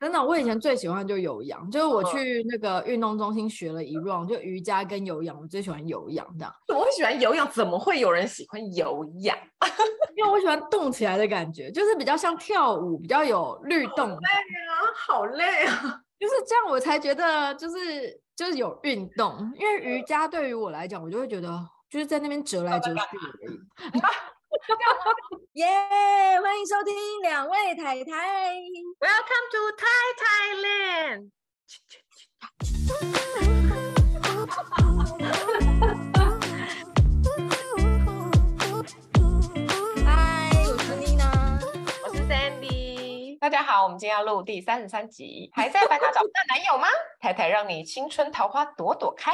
真的，我以前最喜欢就有氧，就是我去那个运动中心学了一 round，就瑜伽跟有氧，我最喜欢有氧这样。我喜欢有氧，怎么会有人喜欢有氧？因为我喜欢动起来的感觉，就是比较像跳舞，比较有律动。累啊，好累啊！就是这样，我才觉得就是就是有运动。因为瑜伽对于我来讲，我就会觉得就是在那边折来折去而已。耶！yeah, 欢迎收听两位太太，Welcome to Thai Thailand。大家好，我们今天要录第三十三集，还在烦恼找不到男友吗？太太让你青春桃花朵朵开。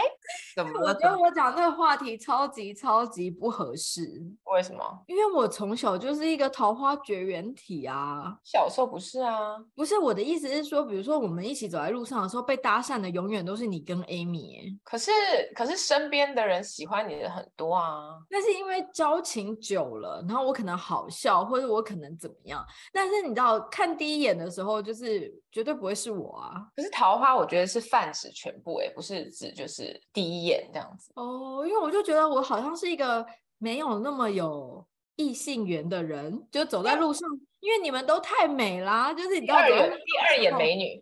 怎么了？我觉得我讲这个话题超级超级不合适。为什么？因为我从小就是一个桃花绝缘体啊。小时候不是啊？不是，我的意思是说，比如说我们一起走在路上的时候，被搭讪的永远都是你跟 Amy。可是，可是身边的人喜欢你的很多啊。那是因为交情久了，然后我可能好笑，或者我可能怎么样。但是你知道看。第一眼的时候，就是绝对不会是我啊。可是桃花，我觉得是泛指全部，哎，不是指就是第一眼这样子。哦，因为我就觉得我好像是一个没有那么有异性缘的人，就走在路上，因为你们都太美啦，就是你知道第二，第二眼美女，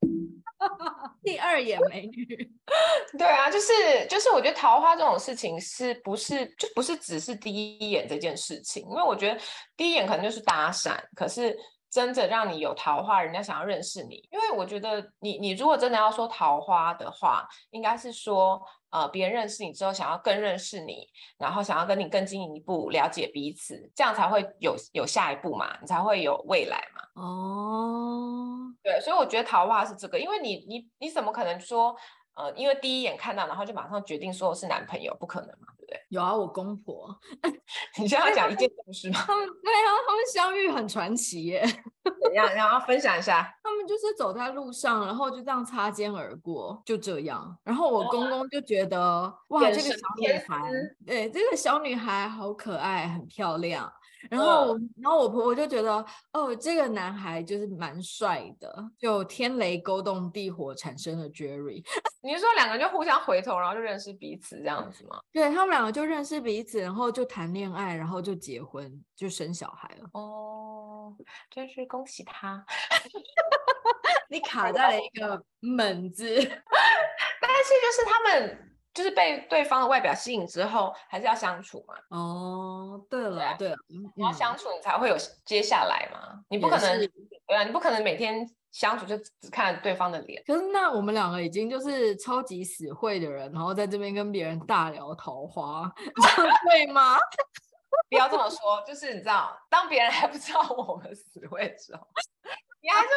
第二眼美女。对啊，就是就是，我觉得桃花这种事情是不是就不是只是第一眼这件事情？因为我觉得第一眼可能就是搭讪，可是。真的让你有桃花，人家想要认识你，因为我觉得你你如果真的要说桃花的话，应该是说呃别人认识你之后想要更认识你，然后想要跟你更进一步了解彼此，这样才会有有下一步嘛，你才会有未来嘛。哦，对，所以我觉得桃花是这个，因为你你你怎么可能说呃因为第一眼看到，然后就马上决定说是男朋友，不可能嘛。有啊，我公婆。你现在要讲一件故事吗？他们对啊，他们相遇很传奇耶。怎样？然后分享一下。他们就是走在路上，然后就这样擦肩而过，就这样。然后我公公就觉得，哇，哇，这个小女孩，对，这个小女孩好可爱，很漂亮。然后，嗯、然后我婆婆就觉得，哦，这个男孩就是蛮帅的，就天雷勾动地火，产生了 Jerry。你是说两个就互相回头，然后就认识彼此这样子吗？对，他们两个就认识彼此，然后就谈恋爱，然后就结婚，就生小孩了。哦，真是恭喜他！你卡在了一个猛字，但是就是他们。就是被对方的外表吸引之后，还是要相处嘛。哦，对了，对，了，你要相处，你才会有接下来嘛。你不可能，对啊，你不可能每天相处就只看对方的脸。可是那我们两个已经就是超级死会的人，然后在这边跟别人大聊桃花，对吗？不要这么说，就是你知道，当别人还不知道我们死会的时候。你还是会，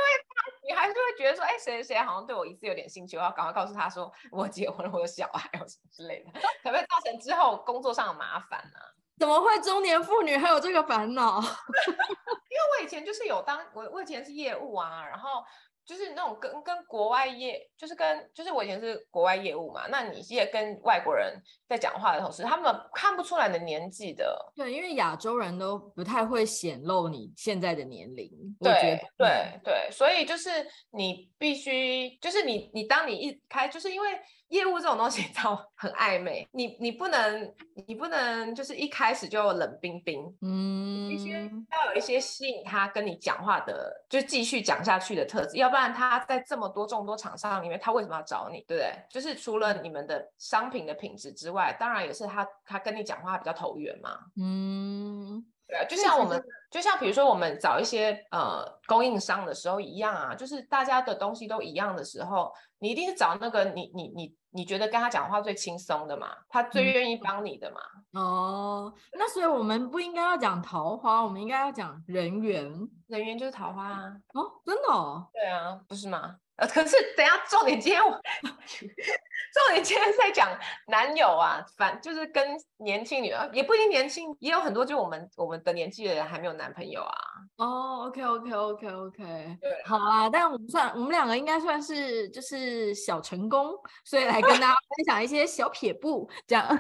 你还是会觉得说，哎，谁谁谁好像对我疑似有点兴趣，我要赶快告诉他说，我结婚了，我有小孩，或什么之类的，可不可以造成之后工作上的麻烦呢？怎么会中年妇女还有这个烦恼？因为我以前就是有当，我我以前是业务啊，然后。就是那种跟跟国外业，就是跟就是我以前是国外业务嘛，那你也跟外国人在讲话的同时，他们看不出来的年纪的。对，因为亚洲人都不太会显露你现在的年龄。对对对，所以就是你必须，就是你你当你一开，就是因为。业务这种东西，你知道很暧昧，你你不能，你不能就是一开始就冷冰冰，嗯，必须要有一些吸引他跟你讲话的，就继续讲下去的特质，要不然他在这么多众多厂商里面，他为什么要找你，对不对？就是除了你们的商品的品质之外，当然也是他他跟你讲话比较投缘嘛，嗯。对啊，就像我们，就像比如说我们找一些呃供应商的时候一样啊，就是大家的东西都一样的时候，你一定是找那个你你你你觉得跟他讲话最轻松的嘛，他最愿意帮你的嘛。嗯、哦，那所以我们不应该要讲桃花，我们应该要讲人缘，人缘就是桃花啊。哦，真的哦？对啊，不是吗？呃，可是等下重点今天我，重点今天在讲男友啊，反就是跟年轻女，也不一定年轻，也有很多就我们我们的年纪的人还没有男朋友啊。哦，OK OK OK OK，对，好啊，但我们算我们两个应该算是就是小成功，所以来跟大家分享一些小撇步，这样。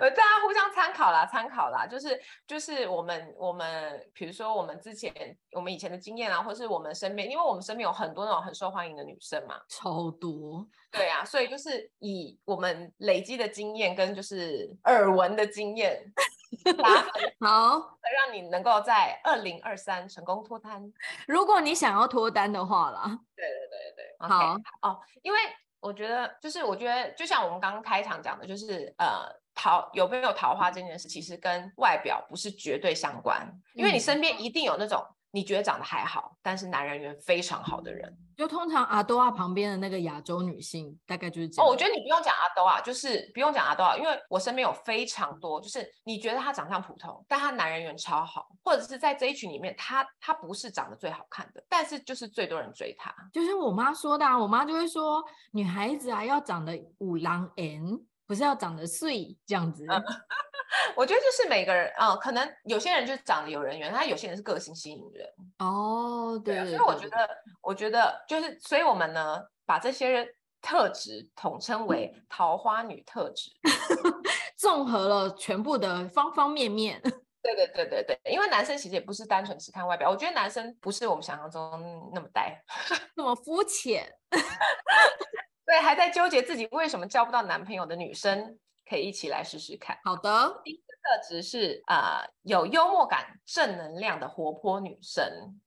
呃，大家互相参考啦，参考啦，就是就是我们我们，比如说我们之前我们以前的经验啊，或是我们身边，因为我们身边有很多那种很受欢迎的女生嘛，超多。对啊，所以就是以我们累积的经验跟就是耳闻的经验，好，让你能够在二零二三成功脱单。如果你想要脱单的话啦，对对对对，好、okay. 哦，因为。我觉得就是，我觉得就像我们刚刚开场讲的，就是呃，桃有没有桃花这件事，其实跟外表不是绝对相关，因为你身边一定有那种你觉得长得还好，但是男人缘非常好的人。就通常阿多啊旁边的那个亚洲女性，大概就是这样。哦，我觉得你不用讲阿多啊，就是不用讲阿多啊，因为我身边有非常多，就是你觉得她长相普通，但她男人缘超好，或者是在这一群里面，她她不是长得最好看的，但是就是最多人追她。就是我妈说的，啊，我妈就会说，女孩子啊要长得五郎 N，不是要长得碎这样子。我觉得就是每个人，嗯，可能有些人就长得有人缘，他有些人是个性吸引人。哦，对，对，对，对，所以我觉得，我觉得就是，所以我们呢，把这些特质统称为桃花女特质，综合了全部的方方面面。对对对对对，因为男生其实也不是单纯只看外表，我觉得男生不是我们想象中那么呆，那么肤浅。对，还在纠结自己为什么交不到男朋友的女生。可以一起来试试看。好的，第一个特质是啊、呃，有幽默感、正能量的活泼女生，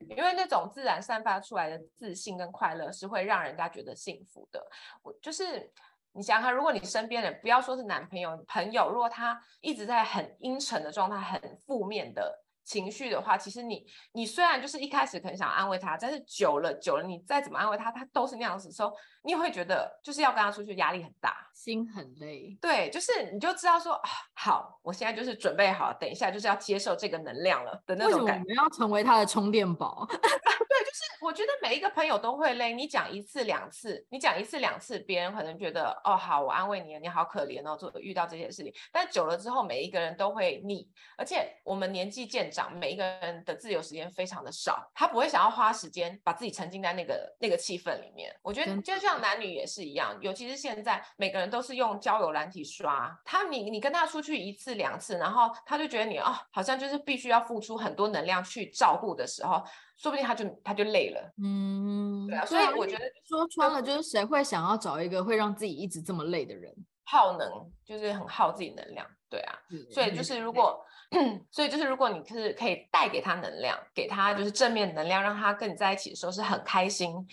因为那种自然散发出来的自信跟快乐是会让人家觉得幸福的。我就是你想想看，如果你身边人不要说是男朋友、朋友，如果他一直在很阴沉的状态、很负面的情绪的话，其实你你虽然就是一开始可能想安慰他，但是久了久了，你再怎么安慰他，他都是那样子的时候，你也会觉得就是要跟他出去压力很大。心很累，对，就是你就知道说，好，我现在就是准备好，等一下就是要接受这个能量了的那种感觉。我们要成为他的充电宝？对，就是我觉得每一个朋友都会累。你讲一次两次，你讲一次两次，别人可能觉得，哦，好，我安慰你了，你好可怜哦，做遇到这些事情。但久了之后，每一个人都会腻，而且我们年纪渐长，每一个人的自由时间非常的少，他不会想要花时间把自己沉浸在那个那个气氛里面。我觉得就像男女也是一样，尤其是现在每个人。都是用交友软体刷他，你你跟他出去一次两次，然后他就觉得你哦，好像就是必须要付出很多能量去照顾的时候，说不定他就他就累了。嗯，对啊，所以我觉得说穿了，就是谁会想要找一个会让自己一直这么累的人？耗能就是很耗自己能量，对啊。所以就是如果，所以就是如果你是可以带给他能量，给他就是正面能量，让他跟你在一起的时候是很开心。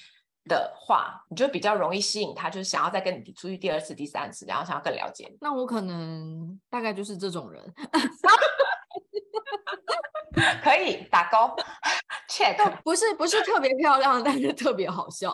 的话，你就比较容易吸引他，就是想要再跟你出去第二次、第三次，然后想要更了解你。那我可能大概就是这种人，可以打勾，check。不是不是特别漂亮，但是特别好笑。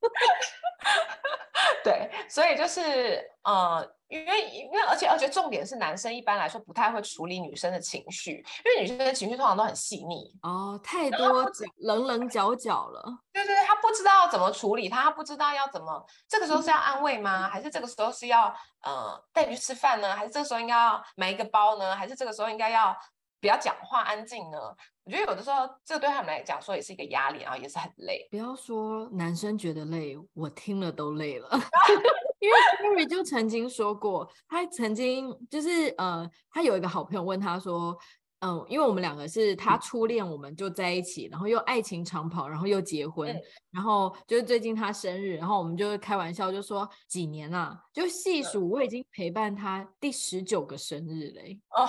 对，所以就是呃。因为因为而且而且重点是男生一般来说不太会处理女生的情绪，因为女生的情绪通常都很细腻哦，太多棱棱角角了。对对对，他不知道怎么处理他，不知道要怎么，这个时候是要安慰吗？还是这个时候是要呃带你去吃饭呢？还是这个时候应该要买一个包呢？还是这个时候应该要不要讲话安静呢？我觉得有的时候这对他们来讲说也是一个压力，然后也是很累。不要说男生觉得累，我听了都累了。因为 Gary 就曾经说过，他曾经就是呃，他有一个好朋友问他说，嗯、呃，因为我们两个是他初恋，我们就在一起，然后又爱情长跑，然后又结婚，嗯、然后就是最近他生日，然后我们就开玩笑就说几年啦、啊，就细数我已经陪伴他第十九个生日嘞，哦，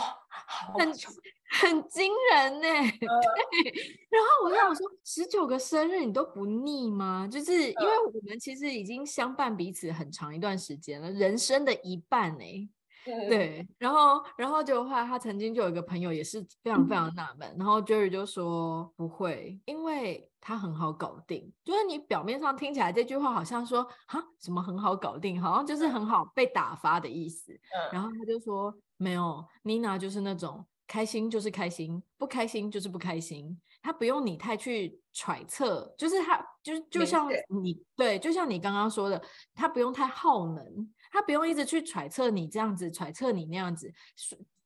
很 很惊人呢、欸，呃、对。然后我就想说，十九个生日你都不腻吗？就是因为我们其实已经相伴彼此很长一段时间了，人生的一半呢、欸。嗯、对。然后，然后就话他曾经就有一个朋友也是非常非常纳闷，嗯、然后 Jerry 就说不会，因为他很好搞定。就是你表面上听起来这句话好像说哈什么很好搞定，好像就是很好被打发的意思。嗯、然后他就说没有，Nina 就是那种。开心就是开心，不开心就是不开心。他不用你太去揣测，就是他就就像你事对，就像你刚刚说的，他不用太耗能，他不用一直去揣测你这样子，揣测你那样子，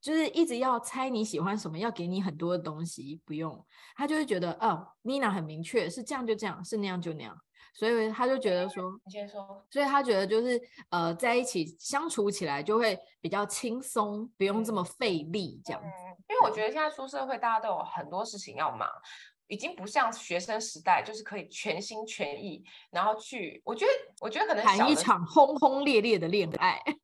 就是一直要猜你喜欢什么，要给你很多的东西，不用。他就会觉得，哦，Nina 很明确，是这样就这样，是那样就那样。所以他就觉得说，你先说，所以他觉得就是呃，在一起相处起来就会比较轻松，不用这么费力这样子。嗯，因为我觉得现在出社会，大家都有很多事情要忙。已经不像学生时代，就是可以全心全意，然后去。我觉得，我觉得可能谈一场轰轰烈烈的恋爱。对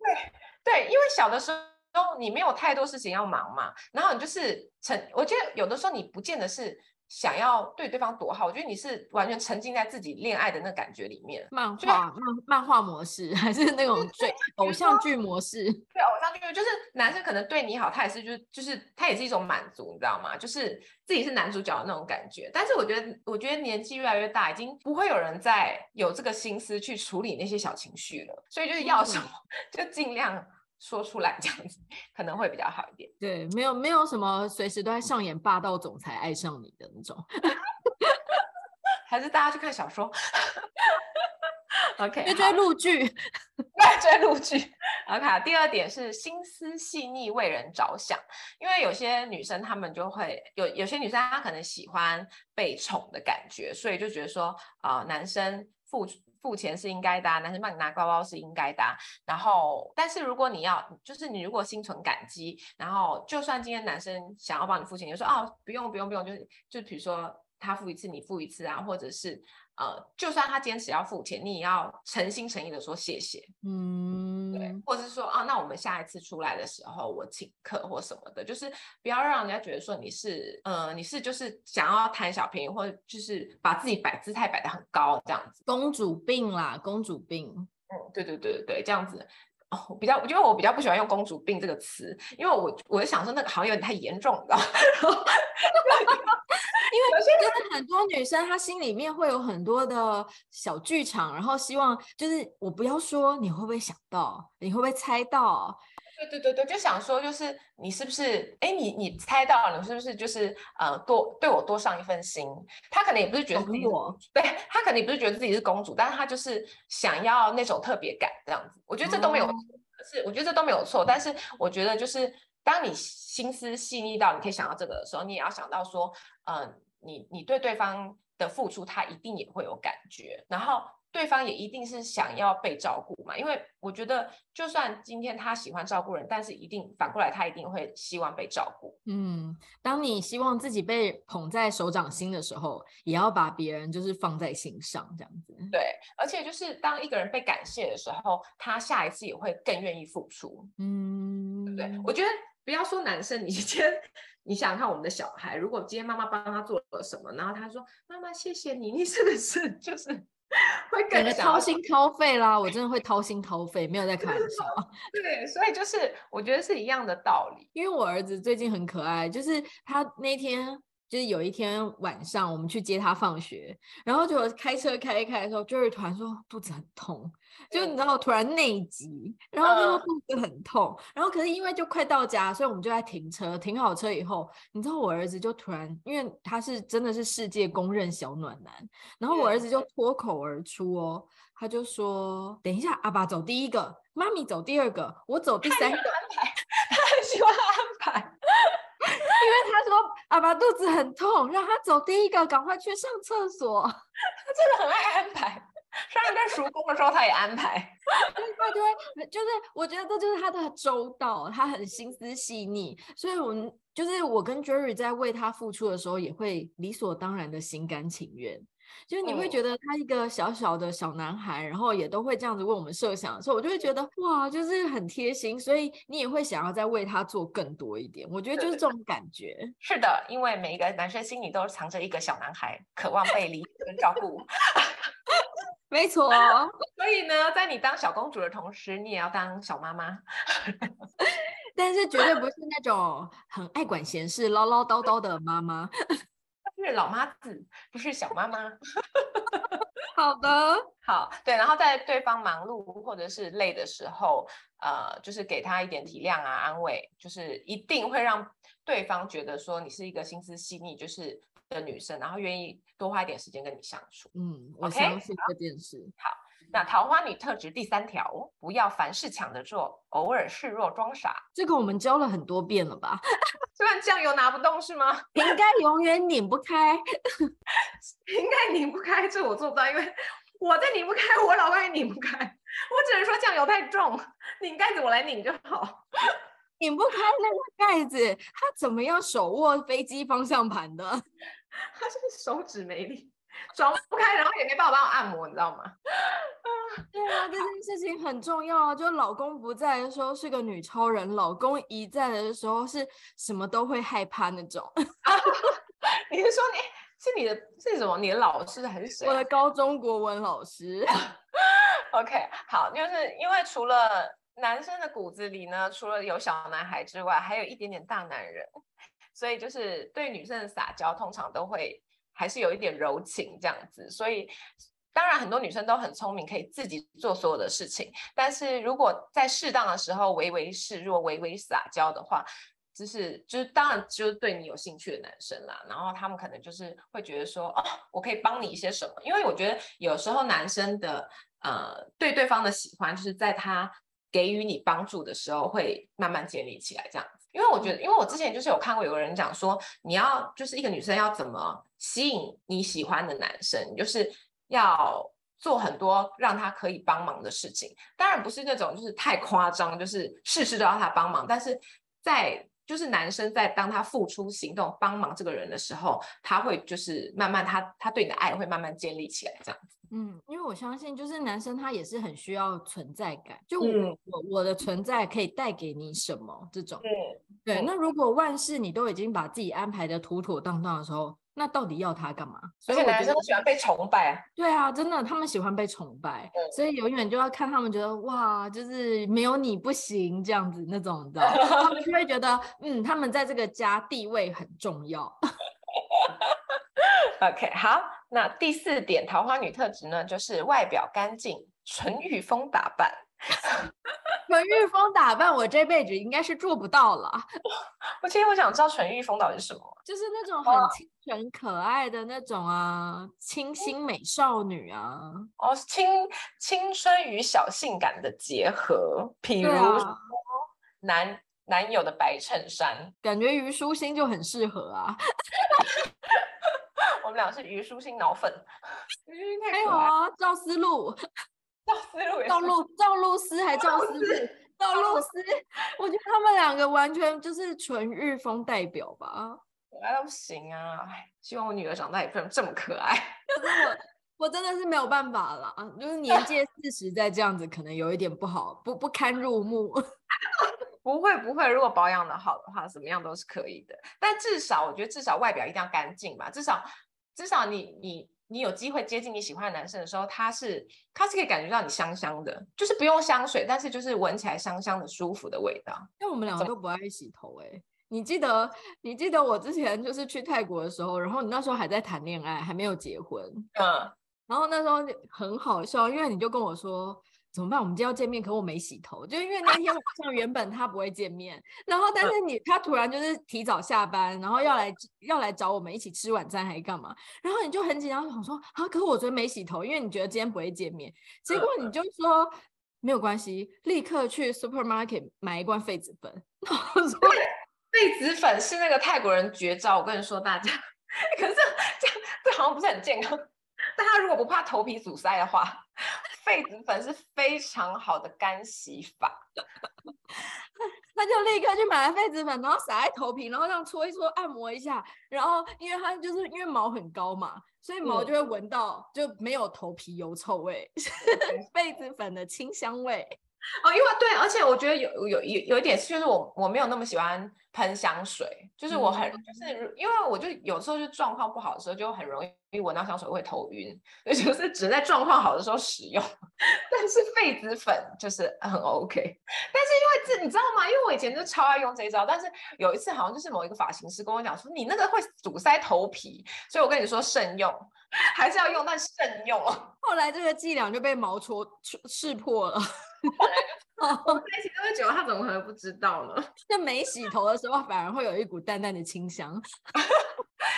对，因为小的时候你没有太多事情要忙嘛，然后你就是成。我觉得有的时候你不见得是。想要对对方多好，我觉得你是完全沉浸在自己恋爱的那感觉里面。漫画漫漫画模式 还是那种最偶像剧模式？对，偶像剧就是男生可能对你好，他也是就是就是他也是一种满足，你知道吗？就是自己是男主角的那种感觉。但是我觉得，我觉得年纪越来越大，已经不会有人再有这个心思去处理那些小情绪了。所以就是要什么、嗯、就尽量。说出来这样子可能会比较好一点。对，没有没有什么随时都在上演霸道总裁爱上你的那种，还是大家去看小说。OK，追追陆剧，追陆剧。OK，第二点是心思细腻，为人着想。因为有些女生她们就会有有些女生她可能喜欢被宠的感觉，所以就觉得说啊、呃，男生付出。付钱是应该的，男生帮你拿包包是应该的。然后，但是如果你要，就是你如果心存感激，然后就算今天男生想要帮你付钱，你就说哦，不用不用不用，就是就比如说他付一次，你付一次啊，或者是。呃，就算他坚持要付钱，你也要诚心诚意的说谢谢，嗯，对，或者是说啊，那我们下一次出来的时候我请客或什么的，就是不要让人家觉得说你是，呃，你是就是想要贪小便宜，或者就是把自己摆姿态摆得很高这样子，公主病啦，公主病，嗯，对对对对对，这样子，哦，比较，因为我比较不喜欢用公主病这个词，因为我我就想说那个好像有点太严重，你知道 为就是很多女生，她心里面会有很多的小剧场，然后希望就是我不要说，你会不会想到，你会不会猜到？对对对对，就想说就是你是不是？哎，你你猜到了，你是不是就是呃多对我多上一份心？她可能也不是觉得自己我，对她可能也不是觉得自己是公主，但是她就是想要那种特别感这样子。我觉得这都没有，是、嗯、我觉得这都没有错，但是我觉得就是。当你心思细腻到你可以想到这个的时候，你也要想到说，嗯、呃，你你对对方的付出，他一定也会有感觉，然后对方也一定是想要被照顾嘛。因为我觉得，就算今天他喜欢照顾人，但是一定反过来，他一定会希望被照顾。嗯，当你希望自己被捧在手掌心的时候，也要把别人就是放在心上，这样子。对，而且就是当一个人被感谢的时候，他下一次也会更愿意付出。嗯，对不对？我觉得。不要说男生，你今天你想想看我们的小孩，如果今天妈妈帮他做了什么，然后他说妈妈谢谢你，你是不是就是 会更掏心掏肺啦？我真的会掏心掏肺，没有在开玩笑。对，所以就是我觉得是一样的道理。因为我儿子最近很可爱，就是他那天。就是有一天晚上，我们去接他放学，然后就开车开一开的时候，Jerry 突然说肚子很痛，就你知道突然内急，然后就说肚子很痛，然后可是因为就快到家，所以我们就在停车，停好车以后，你知道我儿子就突然，因为他是真的是世界公认小暖男，然后我儿子就脱口而出哦，他就说：“等一下，阿爸走第一个，妈咪走第二个，我走第三个。”他很喜欢安排。因为他说阿爸肚子很痛，让他走第一个，赶快去上厕所。他真的很爱安排，上一段叔公的时候他也安排。对对对，就是我觉得这就是他的周到，他很心思细腻，所以我们就是我跟 Jerry 在为他付出的时候，也会理所当然的心甘情愿。就是你会觉得他一个小小的小男孩，然后也都会这样子为我们设想的时候，我就会觉得哇，就是很贴心，所以你也会想要再为他做更多一点。我觉得就是这种感觉。是的，因为每一个男生心里都藏着一个小男孩，渴望被理解跟照顾。没错。所以呢，在你当小公主的同时，你也要当小妈妈。但是绝对不是那种很爱管闲事、唠唠叨叨的妈妈。是老妈子，不是小妈妈。好的，好，对，然后在对方忙碌或者是累的时候，呃，就是给他一点体谅啊，安慰，就是一定会让对方觉得说你是一个心思细腻就是的女生，然后愿意多花一点时间跟你相处。嗯，我相信这件事。好。好那桃花女特质第三条，不要凡事抢着做，偶尔示弱装傻。这个我们教了很多遍了吧？虽然酱油拿不动是吗？瓶盖永远拧不开，瓶盖拧不开，这我做不到，因为我再拧不开，我老公也拧不开。我只能说酱油太重，拧盖子我来拧就好。拧不开那个盖子，他怎么样手握飞机方向盘的？他是手指没力，转不开，然后也没办法帮我按摩，你知道吗？对啊，这件事情很重要啊！就老公不在的时候是个女超人，老公一在的时候是什么都会害怕那种。你是说你是你的是什么？你的老师还是谁？我的高中国文老师。OK，好，就是因为除了男生的骨子里呢，除了有小男孩之外，还有一点点大男人，所以就是对女生的撒娇，通常都会还是有一点柔情这样子。所以当然很多女生都很聪明，可以自己做所有的事情，但是如果在适当的时候唯唯示弱、唯唯撒娇的话，就是就是当然就是对你有兴趣的男生啦。然后他们可能就是会觉得说，哦，我可以帮你一些什么？因为我觉得有时候男生的。呃，对对方的喜欢，就是在他给予你帮助的时候，会慢慢建立起来这样子。因为我觉得，因为我之前就是有看过有个人讲说，你要就是一个女生要怎么吸引你喜欢的男生，就是要做很多让他可以帮忙的事情。当然不是那种就是太夸张，就是事事都要他帮忙。但是在就是男生在当他付出行动帮忙这个人的时候，他会就是慢慢他他对你的爱会慢慢建立起来这样子。嗯，因为我相信，就是男生他也是很需要存在感，就我、嗯、我我的存在可以带给你什么这种。嗯、对。那如果万事你都已经把自己安排的妥妥当当的时候，那到底要他干嘛？所以男生都喜欢被崇拜啊。对啊，真的，他们喜欢被崇拜，嗯、所以永远就要看他们觉得哇，就是没有你不行这样子那种，你知道他们就会觉得嗯，他们在这个家地位很重要。OK，好，那第四点桃花女特质呢，就是外表干净，纯欲风打扮。纯欲风打扮，我这辈子应该是做不到了。我其实我想知道纯欲风到底是什么，就是那种很清纯可爱的那种啊，哦、清新美少女啊。哦，青青春与小性感的结合，譬如男、啊、男友的白衬衫，感觉虞书欣就很适合啊。我们俩是虞书欣脑粉，还有啊，赵思路，赵思路，赵露，赵露思还赵思路，赵露思，我觉得他们两个完全就是纯欲风代表吧，可爱到不行啊！希望我女儿长大也变成这么可爱。可是我，我真的是没有办法了，就是年届四十再这样子，可能有一点不好，不不堪入目。不会不会，如果保养的好的话，怎么样都是可以的。但至少我觉得，至少外表一定要干净吧，至少。至少你你你有机会接近你喜欢的男生的时候，他是他是可以感觉到你香香的，就是不用香水，但是就是闻起来香香的舒服的味道。因为我们两个都不爱洗头哎、欸，你记得你记得我之前就是去泰国的时候，然后你那时候还在谈恋爱，还没有结婚，嗯，然后那时候很好笑，因为你就跟我说。怎么办？我们今天要见面，可我没洗头，就因为那天晚上原本他不会见面，然后但是你他突然就是提早下班，然后要来要来找我们一起吃晚餐还是干嘛？然后你就很紧张，想说啊，可是我昨天没洗头，因为你觉得今天不会见面，结果你就说没有关系，立刻去 supermarket 买一罐痱子粉。然后说痱子粉是那个泰国人绝招，我跟你说大家，可是这样这好像不是很健康。大家如果不怕头皮阻塞的话。痱子粉是非常好的干洗法，他就立刻去买了痱子粉，然后撒在头皮，然后这样搓一搓，按摩一下，然后因为他就是因为毛很高嘛，所以毛就会闻到就没有头皮油臭味，痱子粉的清香味。哦，因为对，而且我觉得有有有有一点就是我我没有那么喜欢喷香水，就是我很、嗯、就是因为我就有时候就状况不好的时候就很容易闻到香水会头晕，所以就是只在状况好的时候使用。但是痱子粉就是很 OK，但是因为这你知道吗？因为我以前就超爱用这一招，但是有一次好像就是某一个发型师跟我讲说你那个会堵塞头皮，所以我跟你说慎用，还是要用，但慎用。后来这个伎俩就被毛戳识破了。我在一起这么久，他怎么可能不知道呢？那没洗头的时候，反而会有一股淡淡的清香。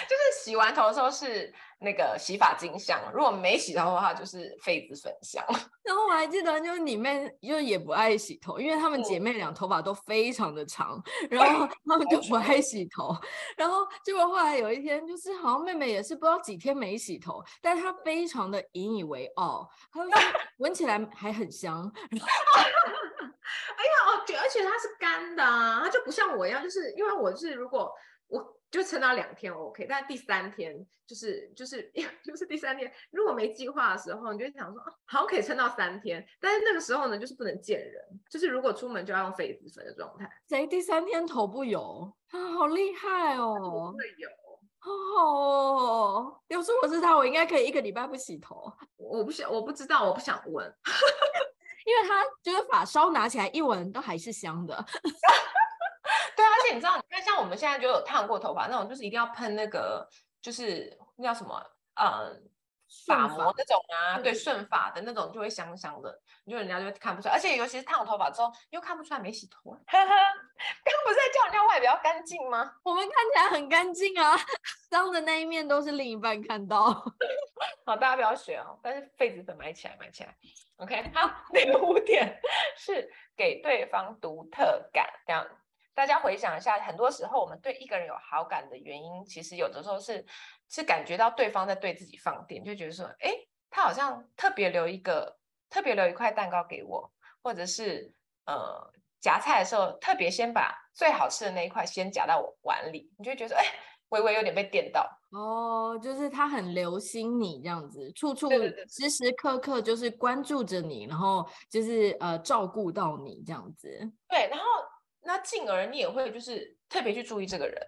就是洗完头的时候是那个洗发精香，如果没洗头的话，就是痱子粉香。然后我还记得，就是里面就是也不爱洗头，因为她们姐妹俩头发都非常的长，然 后她们就不爱洗头。然后结果后来有一天，就是好像妹妹也是不知道几天没洗头，但是她非常的引以为傲，她就说 闻起来还很香。哎呀，哦，而且它是干的啊，它就不像我一样，就是因为我是如果我。就撑到两天 OK，但第三天就是就是 就是第三天，如果没计划的时候，你就想说好像可以撑到三天，但是那个时候呢，就是不能见人，就是如果出门就要用痱子粉的状态。谁第三天头不油啊？好厉害哦！会油，好好哦。要是我是他，我应该可以一个礼拜不洗头。我不想，我不知道，我不想问，因为他就是发梢拿起来一闻都还是香的。对，而且你知道，你看像我们现在就有烫过头发那种，就是一定要喷那个，就是那叫什么，嗯，发膜那种啊，对，顺发的那种就会香香的，你就人家就会看不出来。而且尤其是烫了头发之后，又看不出来没洗头。呵呵，刚不是在叫人家外表干净吗？我们看起来很干净啊，脏的那一面都是另一半看到。好，大家不要学哦。但是痱子粉买起来，买起来。OK，好，那个五点是给对方独特感，这样。大家回想一下，很多时候我们对一个人有好感的原因，其实有的时候是是感觉到对方在对自己放电，就觉得说，哎，他好像特别留一个，特别留一块蛋糕给我，或者是呃夹菜的时候特别先把最好吃的那一块先夹到我碗里，你就会觉得，哎，微微有点被电到。哦，就是他很留心你这样子，处处时时刻刻就是关注着你，然后就是呃照顾到你这样子。对，然后。那进而你也会就是特别去注意这个人，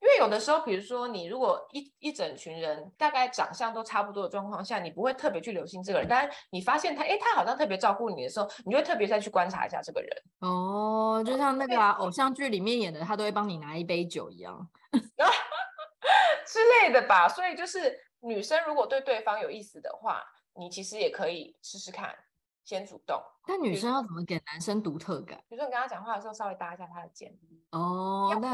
因为有的时候，比如说你如果一一整群人大概长相都差不多的状况下，你不会特别去留心这个人，但是你发现他，哎，他好像特别照顾你的时候，你就会特别再去观察一下这个人。哦，就像那个、啊、偶像剧里面演的，他都会帮你拿一杯酒一样 之类的吧。所以就是女生如果对对方有意思的话，你其实也可以试试看。先主动，但女生要怎么给男生独特感？比如说你跟他讲话的时候，稍微搭一下他的肩。哦，不要，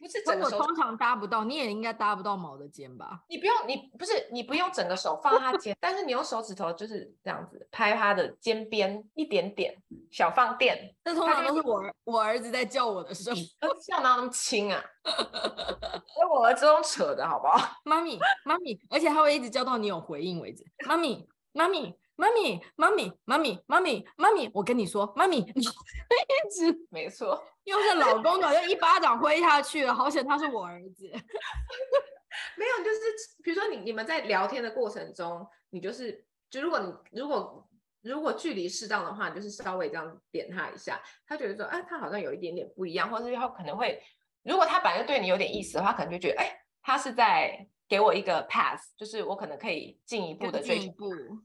不是整个手，通常搭不到，你也应该搭不到毛的肩吧？你不用，你不是，你不用整个手放他肩，但是你用手指头就是这样子拍他的肩边一点点，小放电。那通常都是我儿我儿子在叫我的时候，笑哪那么轻啊？跟我儿子都扯的好不好？妈咪，妈咪，而且他会一直叫到你有回应为止。妈咪，妈咪。妈咪，妈咪，妈咪，妈咪，妈咪，我跟你说，妈咪，你一直 没错，又是老公的，就一巴掌挥下去了，好险他是我儿子。没有，就是比如说你你们在聊天的过程中，你就是就如果你如果如果距离适当的话，你就是稍微这样点他一下，他觉得说，哎，他好像有一点点不一样，或者是他可能会，如果他本来就对你有点意思的话，可能就觉得，哎，他是在。给我一个 pass，就是我可能可以进一步的追求，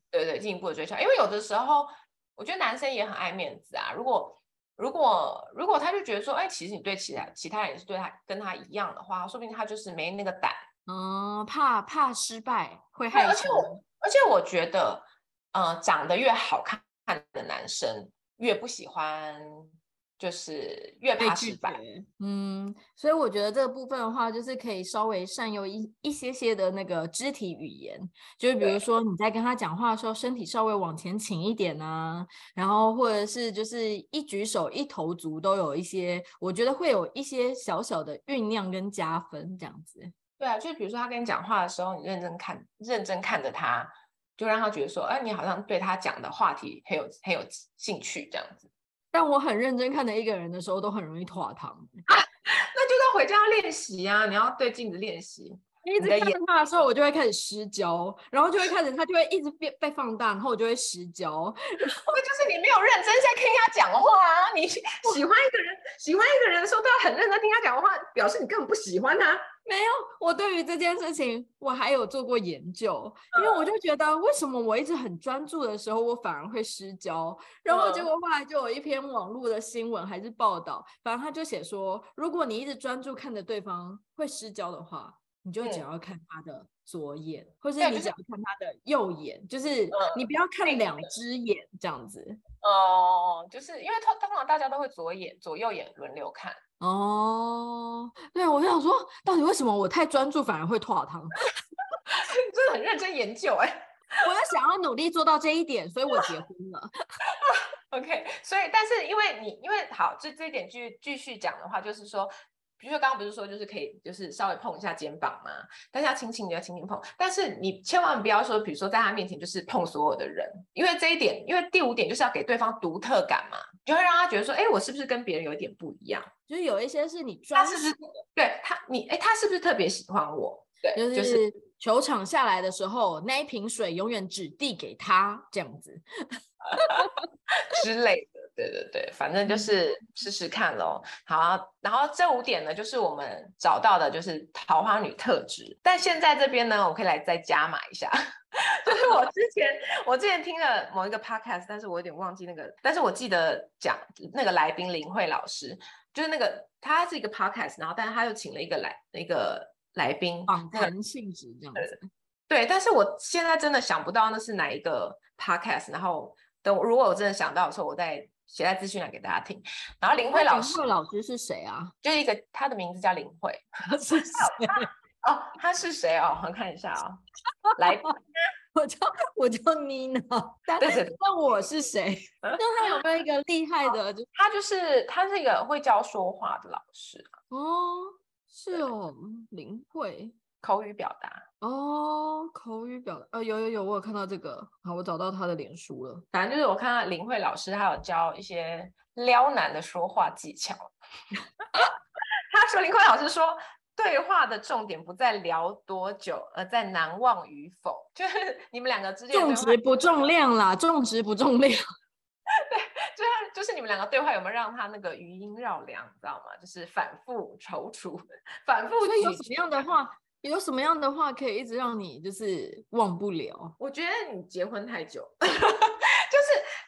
对对，进一步的追求。因为有的时候，我觉得男生也很爱面子啊。如果如果如果他就觉得说，哎，其实你对其他其他人也是对他跟他一样的话，说不定他就是没那个胆，嗯，怕怕失败会害羞。而且我而且我觉得，呃，长得越好看的男生越不喜欢。就是越怕失败，嗯，所以我觉得这个部分的话，就是可以稍微善用一一些些的那个肢体语言，就是比如说你在跟他讲话的时候，身体稍微往前倾一点啊，然后或者是就是一举手一投足都有一些，我觉得会有一些小小的酝酿跟加分这样子。对啊，就比如说他跟你讲话的时候，你认真看，认真看着他，就让他觉得说，哎，你好像对他讲的话题很有很有兴趣这样子。但我很认真看的一个人的时候，都很容易垮糖。啊，那就要回家练习啊！你要对镜子练习。你一直看着他的时候，我就会开始失焦，然后就会开始他就会一直变被放大，然后我就会失焦。那就是你没有认真在听他讲话啊！你 喜欢一个人，喜欢一个人的时候，都要很认真听他讲话，表示你根本不喜欢他。没有，我对于这件事情，我还有做过研究，因为我就觉得，为什么我一直很专注的时候，我反而会失焦？然后结果后来就有一篇网络的新闻还是报道，反正他就写说，如果你一直专注看着对方会失焦的话。你就只要看他的左眼，嗯、或是你只要看他的右眼，就是你不要看两只眼这样子。哦，就是因为通通常大家都会左眼左右眼轮流看。哦，对，我就想说，到底为什么我太专注反而会脱汤？你 真的很认真研究哎、欸。我要想要努力做到这一点，所以我结婚了。OK，所以但是因为你因为好，这这一点继继续讲的话，就是说，比如说刚刚不是说就是可以就是稍微碰一下肩膀嘛，但是要轻轻的要轻轻碰，但是你千万不要说，比如说在他面前就是碰所有的人，因为这一点，因为第五点就是要给对方独特感嘛，就会让他觉得说，哎，我是不是跟别人有一点不一样？就是有一些是你专他是不是对他你哎，他是不是特别喜欢我？对，就是。就是球场下来的时候，那一瓶水永远只递给他，这样子 之类的。对对对，反正就是试试看喽。好啊，然后这五点呢，就是我们找到的，就是桃花女特质。但现在这边呢，我可以来再加码一下，就是我之前我之前听了某一个 podcast，但是我有点忘记那个，但是我记得讲那个来宾林慧老师，就是那个他是一个 podcast，然后但是他又请了一个来一个。来宾访谈性质这样子，对，但是我现在真的想不到那是哪一个 podcast，然后等如果我真的想到的时候，我再写在资讯栏给大家听。然后林慧老师，林慧老师是谁啊？就是一个，他的名字叫林慧，是谁？哦，他是谁哦？我看一下啊、哦，来，我叫我叫妮娜，但对对对，那我是谁？那他有没有一个厉害的？就他就是他是一个会教说话的老师哦。是哦，林慧口语表达哦，口语表达，呃，有有有，我有看到这个，好，我找到他的脸书了。反正就是我看到林慧老师，他有教一些撩男的说话技巧。他说林慧老师说，对话的重点不在聊多久，而在难忘与否，就是你们两个之间重质不重量啦，重质不重量。对，就是就是你们两个对话有没有让他那个余音绕梁，你知道吗？就是反复踌躇，反复。所以有什么样的话，有什么样的话可以一直让你就是忘不了？我觉得你结婚太久，就是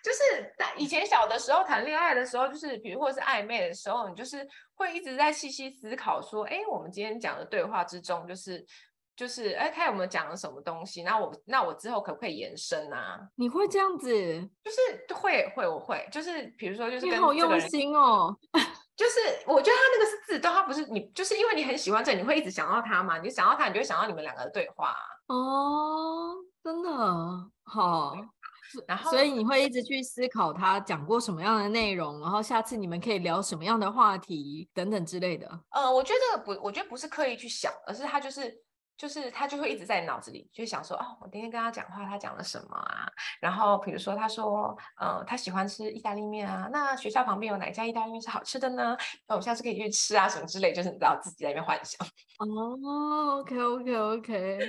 就是在以前小的时候谈恋爱的时候，就是比如或者是暧昧的时候，你就是会一直在细细思考说，哎，我们今天讲的对话之中，就是。就是哎，他有没有讲了什么东西？那我那我之后可不可以延伸啊？你会这样子？就是会会我会，就是比如说就是跟你好用心哦。就是我觉得他那个是自动，他不是你，就是因为你很喜欢这，你会一直想到他嘛？你想到他，你就会想到你们两个的对话哦。真的好，然后所以你会一直去思考他讲过什么样的内容，然后下次你们可以聊什么样的话题等等之类的。呃，我觉得不，我觉得不是刻意去想，而是他就是。就是他就会一直在脑子里就想说，哦，我今天跟他讲话，他讲了什么啊？然后比如说他说，呃，他喜欢吃意大利面啊，那学校旁边有哪家意大利面是好吃的呢？那我们下次可以去吃啊，什么之类，就是你知道自己在那边幻想。哦，OK OK OK。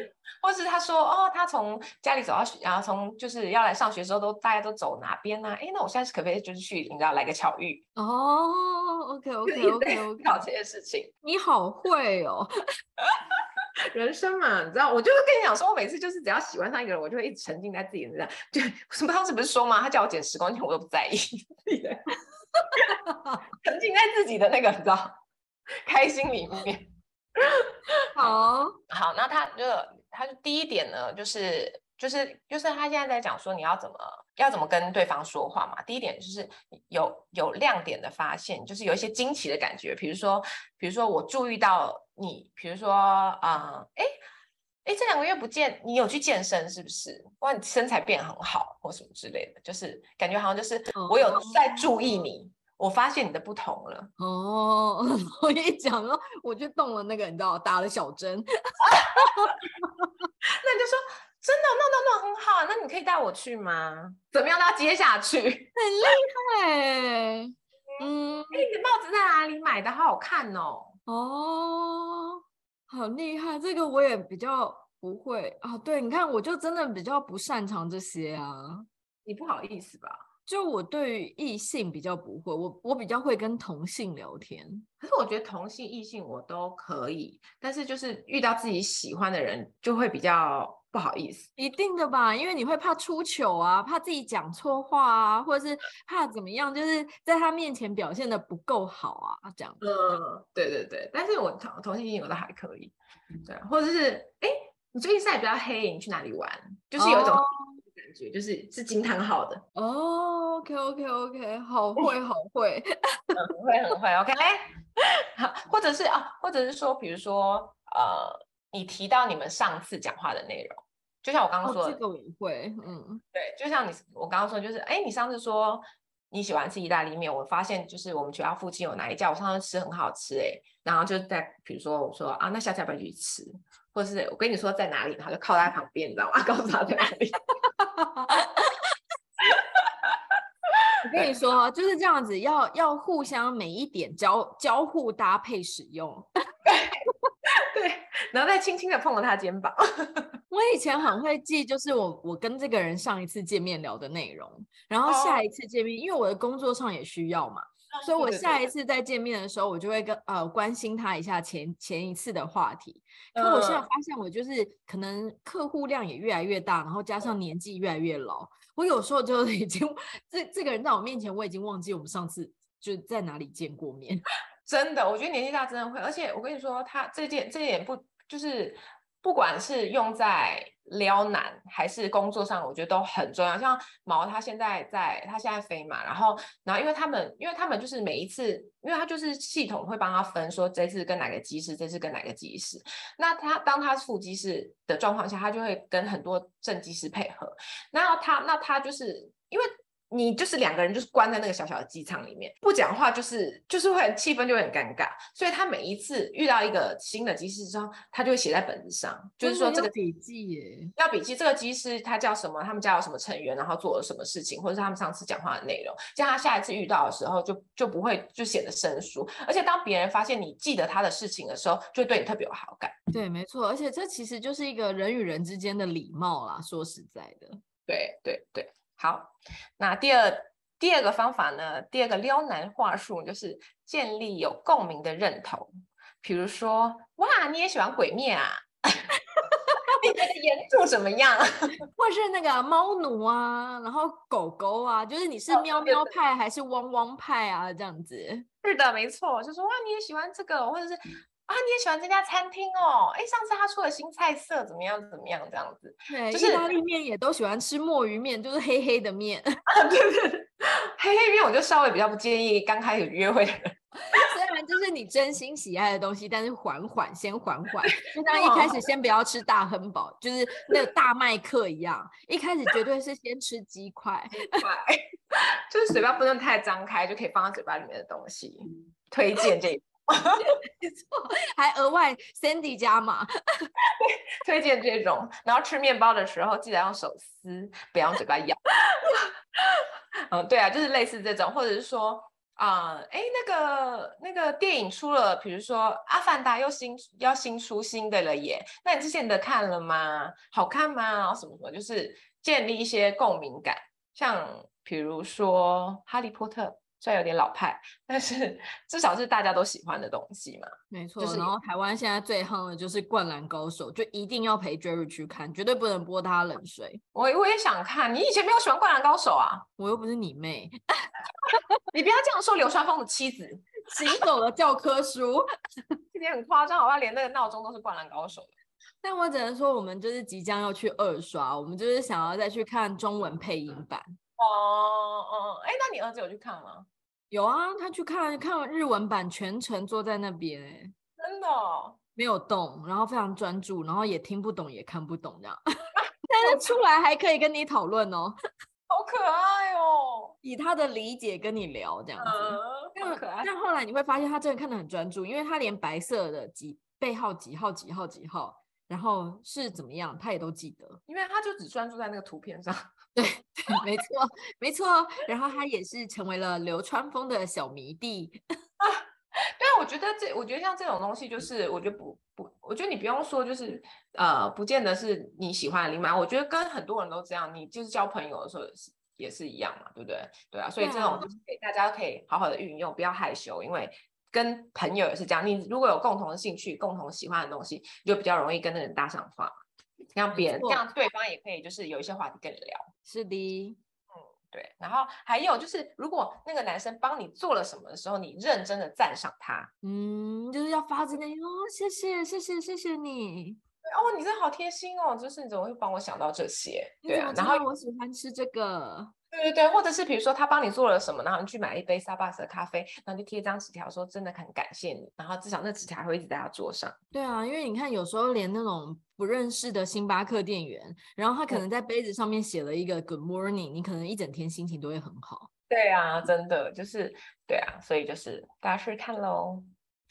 或是他说，哦，他从家里走到学，然后从就是要来上学的时候都大家都走哪边呢？哎，那我现在是可不可以就是去，你知道来个巧遇？哦，OK OK OK OK。搞这些事情，你好会哦。人生嘛，你知道，我就是跟你讲说，我每次就是只要喜欢上一个人，我就会一直沉浸在自己的这样，就什么当时不是说吗？他叫我减十公斤，我都不在意，沉浸在自己的那个你知道开心里面。好好，那他就他就第一点呢，就是就是就是他现在在讲说你要怎么要怎么跟对方说话嘛。第一点就是有有亮点的发现，就是有一些惊奇的感觉，比如说比如说我注意到。你比如说啊，哎、呃，哎，这两个月不见，你有去健身是不是？哇，你身材变很好，或什么之类的，就是感觉好像就是我有在注意你，哦、我发现你的不同了。哦，我一讲说，我就动了那个，你知道，打了小针。那你就说真的，那那那很好，那你可以带我去吗？怎么样都？要接下去？很厉害。嗯，哎，你的帽子在哪里买的？好好看哦。哦，好厉害！这个我也比较不会啊。对，你看，我就真的比较不擅长这些啊。你不好意思吧？就我对于异性比较不会，我我比较会跟同性聊天。可是我觉得同性、异性我都可以，但是就是遇到自己喜欢的人，就会比较不好意思。一定的吧，因为你会怕出糗啊，怕自己讲错话啊，或者是怕怎么样，就是在他面前表现的不够好啊，这样。嗯，对对对。但是我同同性异性我都还可以，对，或者是哎，你最近晒比较黑，你去哪里玩？就是有一种。Oh. 就是是惊叹号的哦，OK OK OK，好会好会，很会很会，OK，好，或者是啊，或者是说，比如说呃你提到你们上次讲话的内容，就像我刚刚说的，哦、这个我会，嗯，对，就像你我刚刚说，就是哎，你上次说你喜欢吃意大利面，我发现就是我们学校附近有哪一家，我上次吃很好吃，哎，然后就在比如说我说啊，那下次要不要去吃？或者是我跟你说在哪里，然后就靠在旁边，你知道吗？告诉他在哪里。我跟你说，就是这样子，要要互相每一点交交互搭配使用。对，然后再轻轻的碰了他肩膀。我以前很会记，就是我我跟这个人上一次见面聊的内容，然后下一次见面，因为我的工作上也需要嘛。所以，我下一次再见面的时候，我就会跟呃关心他一下前前一次的话题。可我现在发现，我就是可能客户量也越来越大，然后加上年纪越来越老，我有时候就 已经这这个人在我面前，我已经忘记我们上次就在哪里见过面。真的，我觉得年纪大真的会，而且我跟你说，他这件这点不就是。不管是用在撩男还是工作上，我觉得都很重要。像毛他现在在，他现在飞嘛，然后，然后因为他们，因为他们就是每一次，因为他就是系统会帮他分，说这次跟哪个机师，这次跟哪个机师。那他当他副机师的状况下，他就会跟很多正机师配合。那他，那他就是因为。你就是两个人，就是关在那个小小的机舱里面，不讲话，就是就是会很气氛就会很尴尬。所以他每一次遇到一个新的机师之后，他就会写在本子上，就是说这个笔记耶，要笔记这个机师他叫什么，他们家有什么成员，然后做了什么事情，或者是他们上次讲话的内容，这样他下一次遇到的时候就就不会就显得生疏。而且当别人发现你记得他的事情的时候，就会对你特别有好感。对，没错，而且这其实就是一个人与人之间的礼貌啦。说实在的，对对对。好，那第二第二个方法呢？第二个撩男话术就是建立有共鸣的认同。比如说，哇，你也喜欢鬼灭啊？你觉得原著怎么样？或是那个猫奴啊，然后狗狗啊，就是你是喵喵派还是汪汪派啊？这样子。是的，没错，就说哇，你也喜欢这个，或者是。啊，你也喜欢这家餐厅哦？哎，上次他出了新菜色，怎么样？怎么样？这样子，对，就是意大利面也都喜欢吃墨鱼面，就是黑黑的面。啊，对对对，黑黑面我就稍微比较不建议刚开始约会的人。虽然就是你真心喜爱的东西，但是缓缓，先缓缓，就像一开始 先不要吃大亨堡，就是那个大麦克一样，一开始绝对是先吃鸡块，鸡块，就是嘴巴不能太张开，就可以放到嘴巴里面的东西。推荐这。没错，还额外 Sandy 加码，推荐这种。然后吃面包的时候，记得用手撕，不要用嘴巴咬。嗯，对啊，就是类似这种，或者是说，啊、哎，那个那个电影出了，比如说《阿凡达》又新要新出新的了耶，那你之前的看了吗？好看吗？什么什么，就是建立一些共鸣感，像比如说《哈利波特》。虽然有点老派，但是至少是大家都喜欢的东西嘛。没错，就是、然后台湾现在最夯的就是《灌篮高手》，就一定要陪 Jerry 去看，绝对不能泼他冷水。我我也想看，你以前没有喜欢《灌篮高手》啊？我又不是你妹，你不要这样说流川枫的妻子，行走的教科书，今天很夸张，好像连那个闹钟都是《灌篮高手》。但我只能说，我们就是即将要去二刷，我们就是想要再去看中文配音版。哦哦，哎，那你儿子有去看吗？有啊，他去看看日文版，全程坐在那边，哎，真的哦，没有动，然后非常专注，然后也听不懂，也看不懂这样，但是出来还可以跟你讨论哦，好可爱哦，以他的理解跟你聊这样子，嗯，好可爱。但后来你会发现，他真的看得很专注，因为他连白色的几背号几号几号几号，然后是怎么样，他也都记得，因为他就只专注在那个图片上。对，对，没错，没错。然后他也是成为了流川枫的小迷弟 啊。对啊，我觉得这，我觉得像这种东西，就是我觉得不不，我觉得你不用说，就是呃，不见得是你喜欢的另一半。我觉得跟很多人都这样，你就是交朋友的时候也是也是一样嘛，对不对？对啊，所以这种就是给大家可以好好的运用，不要害羞，因为跟朋友也是这样。你如果有共同的兴趣、共同喜欢的东西，你就比较容易跟那人搭上话。让别人这样，对方也可以就是有一些话题跟你聊。是的，嗯，对。然后还有就是，如果那个男生帮你做了什么的时候，你认真的赞赏他，嗯，就是要发自内心哦，谢谢，谢谢，谢谢你。哦，你真的好贴心哦，就是你怎么会帮我想到这些？对啊，然后我喜欢吃这个。对对对，或者是比如说他帮你做了什么，然后你去买一杯 Starbucks 的咖啡，然后就贴一张纸条说真的很感谢你，然后至少那纸条会一直在他桌上。对啊，因为你看有时候连那种不认识的星巴克店员，然后他可能在杯子上面写了一个 Good morning，你可能一整天心情都会很好。对啊，真的就是对啊，所以就是大家试试看喽。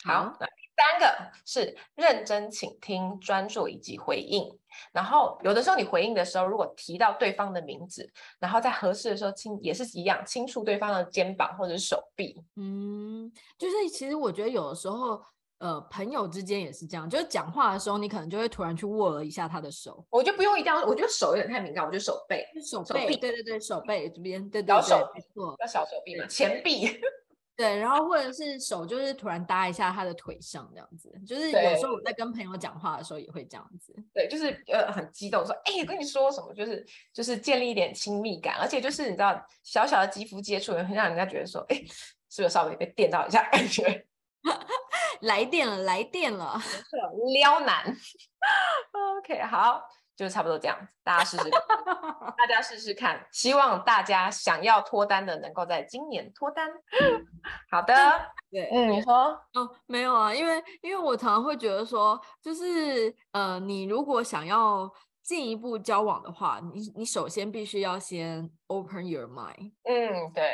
好，那第三个是认真倾听、专注以及回应。然后有的时候你回应的时候，如果提到对方的名字，然后在合适的时候轻也是一样轻触对方的肩膀或者是手臂。嗯，就是其实我觉得有的时候，呃，朋友之间也是这样，就是讲话的时候，你可能就会突然去握了一下他的手。我就不用一定要，我觉得手有点太敏感，我觉得手背、手背，手臂对对对，手背这边，对对对，小手没错，要小手臂嘛，前臂。对，然后或者是手就是突然搭一下他的腿上，这样子，就是有时候我在跟朋友讲话的时候也会这样子。对，就是呃很激动说，哎，跟你说什么，就是就是建立一点亲密感，而且就是你知道小小的肌肤接触，也会让人家觉得说，哎，是不是稍微被电到一下感觉？来电了，来电了，撩男。OK，好。就差不多这样，大家试试看，大家试试看，希望大家想要脱单的能够在今年脱单。好的，对，嗯，你说，哦，没有啊，因为因为我常常会觉得说，就是呃，你如果想要进一步交往的话，你你首先必须要先 open your mind。嗯，对，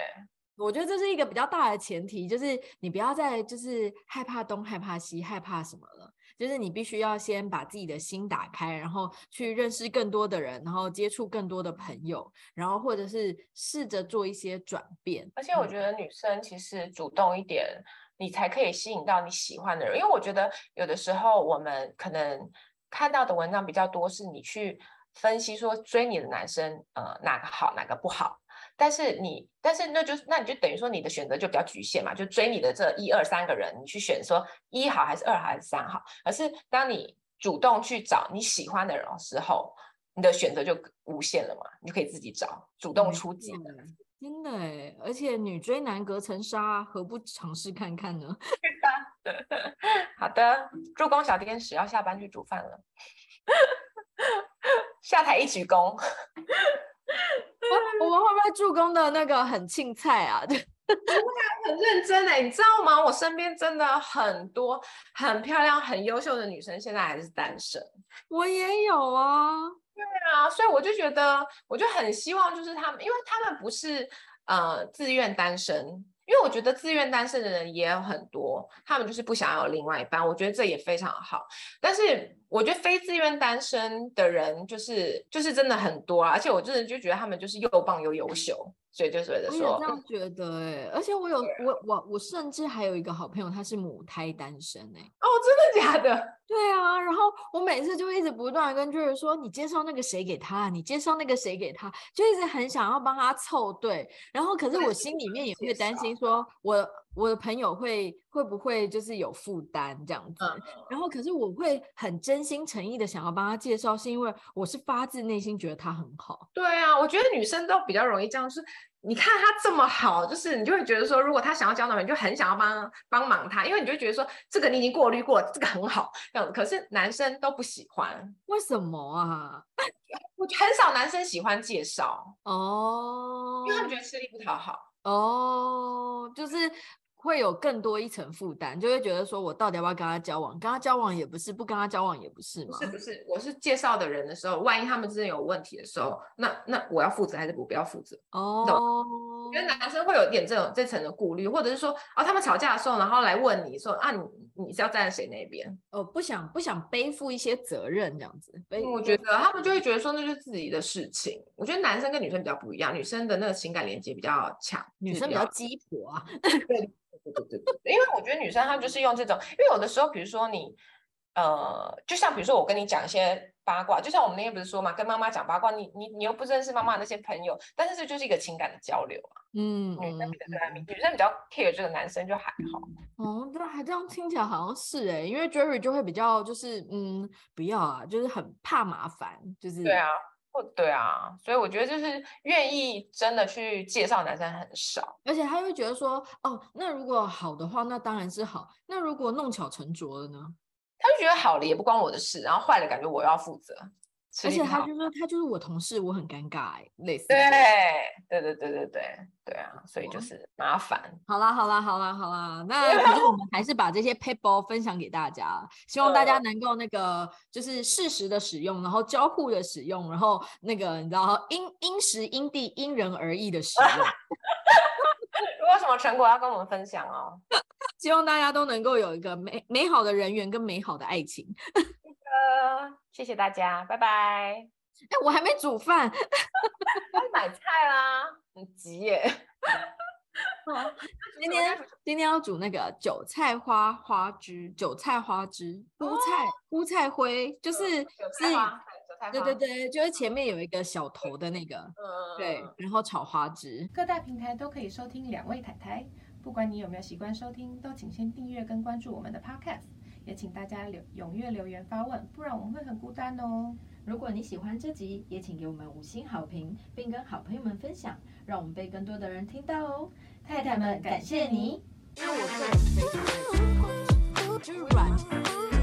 我觉得这是一个比较大的前提，就是你不要再就是害怕东害怕西害怕什么了。就是你必须要先把自己的心打开，然后去认识更多的人，然后接触更多的朋友，然后或者是试着做一些转变。而且我觉得女生其实主动一点，你才可以吸引到你喜欢的人。因为我觉得有的时候我们可能看到的文章比较多，是你去分析说追你的男生，呃，哪个好，哪个不好。但是你，但是那就那你就等于说你的选择就比较局限嘛，就追你的这一二三个人，你去选说一好还是二好还是三好。而是当你主动去找你喜欢的人的时候，你的选择就无限了嘛，你就可以自己找，主动出击。真的哎，而且女追男隔层纱，何不尝试看看呢？好的，助攻小天使要下班去煮饭了，下台一鞠躬。我们会不会助攻的那个很青菜啊？对，很认真哎，你知道吗？我身边真的很多很漂亮、很优秀的女生，现在还是单身。我也有啊，对啊，所以我就觉得，我就很希望，就是他们，因为他们不是呃自愿单身。因为我觉得自愿单身的人也有很多，他们就是不想要有另外一半，我觉得这也非常好。但是我觉得非自愿单身的人就是就是真的很多啊，而且我真的就觉得他们就是又棒又优秀。所以就觉得说，我也这样觉得哎、欸，而且我有我我我甚至还有一个好朋友，他是母胎单身哎、欸，哦，真的假的？对啊，然后我每次就一直不断跟 Jerry 说，你介绍那个谁给他，你介绍那个谁给他，就一直很想要帮他凑对，然后可是我心里面也会担心说，我我的朋友会会不会就是有负担这样子，嗯、然后可是我会很真心诚意的想要帮他介绍，是因为我是发自内心觉得他很好。对啊，我觉得女生都比较容易这样，是。你看他这么好，就是你就会觉得说，如果他想要交男朋友，你就很想要帮帮忙他，因为你就会觉得说，这个你已经过滤过了，这个很好这样子。可是男生都不喜欢，为什么啊？我很少男生喜欢介绍哦，因为他们觉得吃力不讨好哦，就是。会有更多一层负担，就会觉得说，我到底要不要跟他交往？跟他交往也不是，不跟他交往也不是嘛。是不是？我是介绍的人的时候，万一他们之间有问题的时候，那那我要负责还是不不要负责？哦，我觉得男生会有一点这种这层的顾虑，或者是说，哦，他们吵架的时候，然后来问你说，啊，你你是要站在谁那边？哦，不想不想背负一些责任这样子。我觉得他们就会觉得说，那就是自己的事情。我觉得男生跟女生比较不一样，女生的那个情感连接比较强，女生比较鸡婆啊。对。对对对对，因为我觉得女生她就是用这种，因为有的时候，比如说你，呃，就像比如说我跟你讲一些八卦，就像我们那天不是说嘛，跟妈妈讲八卦，你你你又不认识妈妈那些朋友，但是这就是一个情感的交流啊。嗯，女生比较女生比较 care 这个男生就还好。哦，对，还这样听起来好像是哎，因为 Jerry 就会比较就是嗯，不要啊，就是很怕麻烦，就是对啊。对啊，所以我觉得就是愿意真的去介绍男生很少，而且他会觉得说，哦，那如果好的话，那当然是好。那如果弄巧成拙了呢？他就觉得好了也不关我的事，然后坏了感觉我要负责。而且他就说，他就是我同事，我很尴尬，类似。对对对对对对对啊，所以就是麻烦。好啦好啦好啦好啦，那我们还是把这些撇步分享给大家，希望大家能够那个就是适时的使用，然后交互的使用，然后那个你知道因因时因地因人而异的使用。如果有什么成果要跟我们分享哦，希望大家都能够有一个美美好的人缘跟美好的爱情。呃，谢谢大家，拜拜。哎，我还没煮饭，买菜啦，很急耶。今天今天要煮那个韭菜花花汁，韭菜花汁，乌菜乌菜灰，就是是，对对对，就是前面有一个小头的那个，对，然后炒花枝。各大平台都可以收听两位太太，不管你有没有习惯收听，都请先订阅跟关注我们的 Podcast，也请大家留踊跃留言发问，不然我们会很孤单哦。如果你喜欢这集，也请给我们五星好评，并跟好朋友们分享，让我们被更多的人听到哦。太太们，感谢你。因为我个人非常的就是软。